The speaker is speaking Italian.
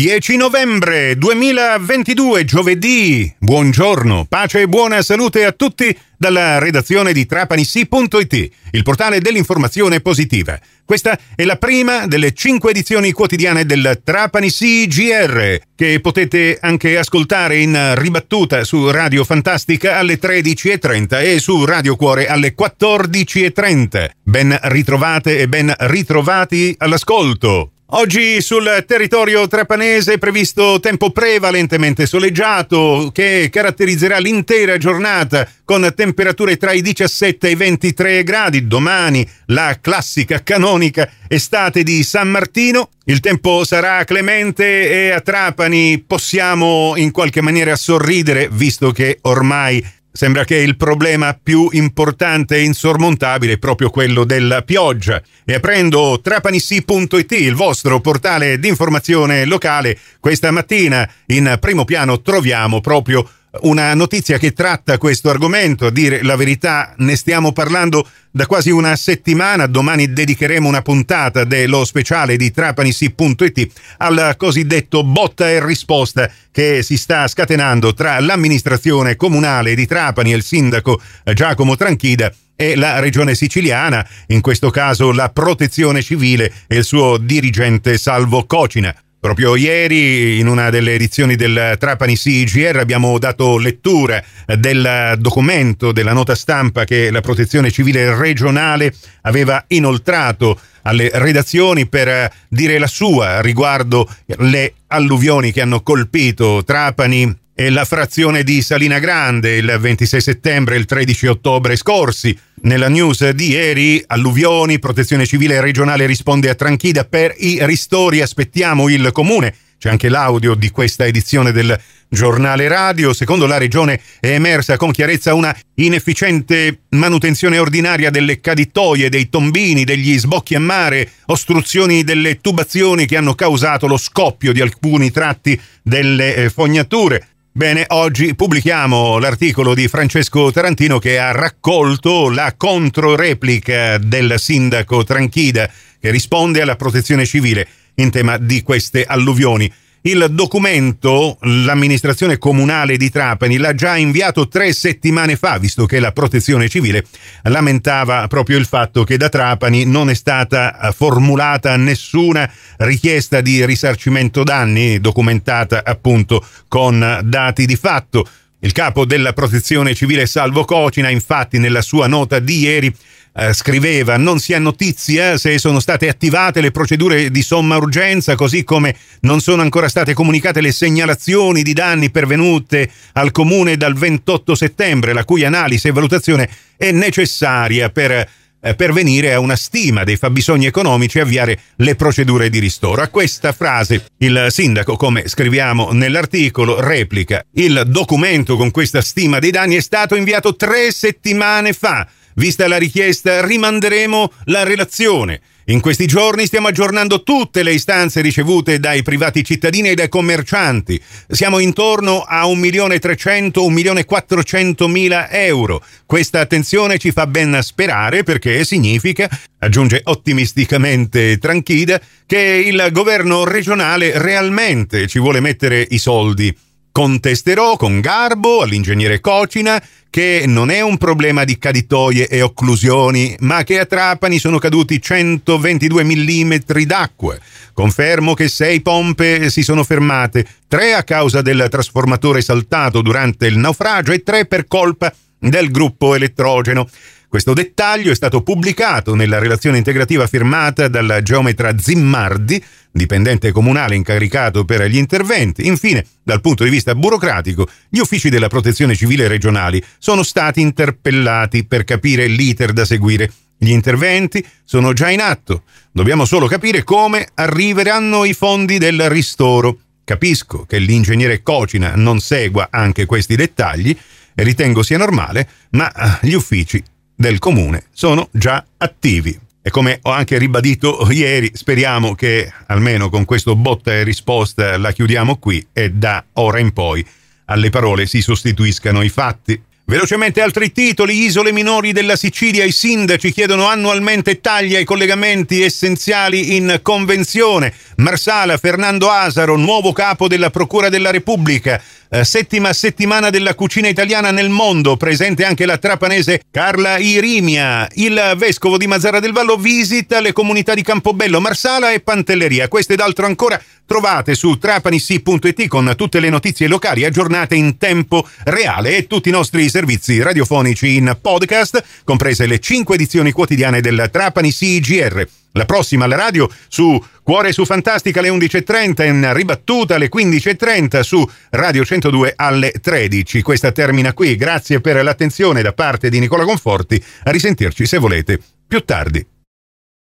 10 novembre 2022, giovedì. Buongiorno, pace e buona salute a tutti dalla redazione di trapanissi.it, il portale dell'informazione positiva. Questa è la prima delle cinque edizioni quotidiane del Trapanissi GR, che potete anche ascoltare in ribattuta su Radio Fantastica alle 13.30 e su Radio Cuore alle 14.30. Ben ritrovate e ben ritrovati all'ascolto. Oggi sul territorio trapanese è previsto tempo prevalentemente soleggiato che caratterizzerà l'intera giornata con temperature tra i 17 e i 23 gradi. Domani la classica canonica estate di San Martino. Il tempo sarà clemente e a Trapani possiamo in qualche maniera sorridere visto che ormai Sembra che il problema più importante e insormontabile è proprio quello della pioggia. E aprendo trapanissi.it, il vostro portale di informazione locale, questa mattina in primo piano troviamo proprio una notizia che tratta questo argomento, a dire la verità ne stiamo parlando da quasi una settimana, domani dedicheremo una puntata dello speciale di trapanissi.it al cosiddetto botta e risposta che si sta scatenando tra l'amministrazione comunale di Trapani e il sindaco Giacomo Tranchida e la regione siciliana, in questo caso la protezione civile e il suo dirigente Salvo Cocina. Proprio ieri, in una delle edizioni del Trapani CIGR, abbiamo dato lettura del documento, della nota stampa che la Protezione Civile regionale aveva inoltrato alle redazioni per dire la sua riguardo le alluvioni che hanno colpito Trapani la frazione di Salina Grande il 26 settembre e il 13 ottobre scorsi. Nella news di ieri, alluvioni, protezione civile regionale risponde a Tranchida per i ristori, aspettiamo il comune. C'è anche l'audio di questa edizione del giornale radio. Secondo la regione è emersa con chiarezza una inefficiente manutenzione ordinaria delle caditoie, dei tombini, degli sbocchi a mare, ostruzioni delle tubazioni che hanno causato lo scoppio di alcuni tratti delle eh, fognature. Bene, oggi pubblichiamo l'articolo di Francesco Tarantino che ha raccolto la controreplica del sindaco Tranchida che risponde alla protezione civile in tema di queste alluvioni. Il documento l'amministrazione comunale di Trapani l'ha già inviato tre settimane fa, visto che la protezione civile lamentava proprio il fatto che da Trapani non è stata formulata nessuna richiesta di risarcimento danni, documentata appunto con dati di fatto. Il capo della protezione civile Salvo Cocina, infatti, nella sua nota di ieri eh, scriveva non si ha notizia se sono state attivate le procedure di somma urgenza, così come non sono ancora state comunicate le segnalazioni di danni pervenute al comune dal 28 settembre, la cui analisi e valutazione è necessaria per eh, pervenire a una stima dei fabbisogni economici e avviare le procedure di ristoro. A questa frase il sindaco, come scriviamo nell'articolo, replica il documento con questa stima dei danni è stato inviato tre settimane fa Vista la richiesta, rimanderemo la relazione. In questi giorni stiamo aggiornando tutte le istanze ricevute dai privati cittadini e dai commercianti. Siamo intorno a 1.300.000-1.400.000 euro. Questa attenzione ci fa ben sperare perché significa, aggiunge ottimisticamente Tranchida, che il governo regionale realmente ci vuole mettere i soldi. Contesterò con garbo all'ingegnere Cocina che non è un problema di caditoie e occlusioni, ma che a Trapani sono caduti 122 mm d'acqua. Confermo che sei pompe si sono fermate, tre a causa del trasformatore saltato durante il naufragio e tre per colpa del gruppo elettrogeno. Questo dettaglio è stato pubblicato nella relazione integrativa firmata dal geometra Zimmardi, dipendente comunale incaricato per gli interventi. Infine, dal punto di vista burocratico, gli uffici della protezione civile regionali sono stati interpellati per capire l'iter da seguire. Gli interventi sono già in atto, dobbiamo solo capire come arriveranno i fondi del ristoro. Capisco che l'ingegnere Cocina non segua anche questi dettagli ritengo sia normale, ma gli uffici del comune sono già attivi. E come ho anche ribadito ieri, speriamo che almeno con questo botta e risposta la chiudiamo qui e da ora in poi alle parole si sostituiscano i fatti. Velocemente altri titoli, isole minori della Sicilia, i sindaci chiedono annualmente tagli ai collegamenti essenziali in convenzione. Marsala, Fernando Asaro, nuovo capo della Procura della Repubblica. Eh, settima settimana della cucina italiana nel mondo, presente anche la trapanese Carla Irimia. Il vescovo di Mazzara del Vallo visita le comunità di Campobello, Marsala e Pantelleria. Questo ed altro ancora trovate su trapanissi.it con tutte le notizie locali aggiornate in tempo reale e tutti i nostri servizi radiofonici in podcast, comprese le cinque edizioni quotidiane del Trapani CGR. La prossima alla radio su Cuore su Fantastica alle 11.30, in ribattuta alle 15.30 su Radio 102 alle 13. Questa termina qui. Grazie per l'attenzione da parte di Nicola Conforti. A risentirci se volete più tardi.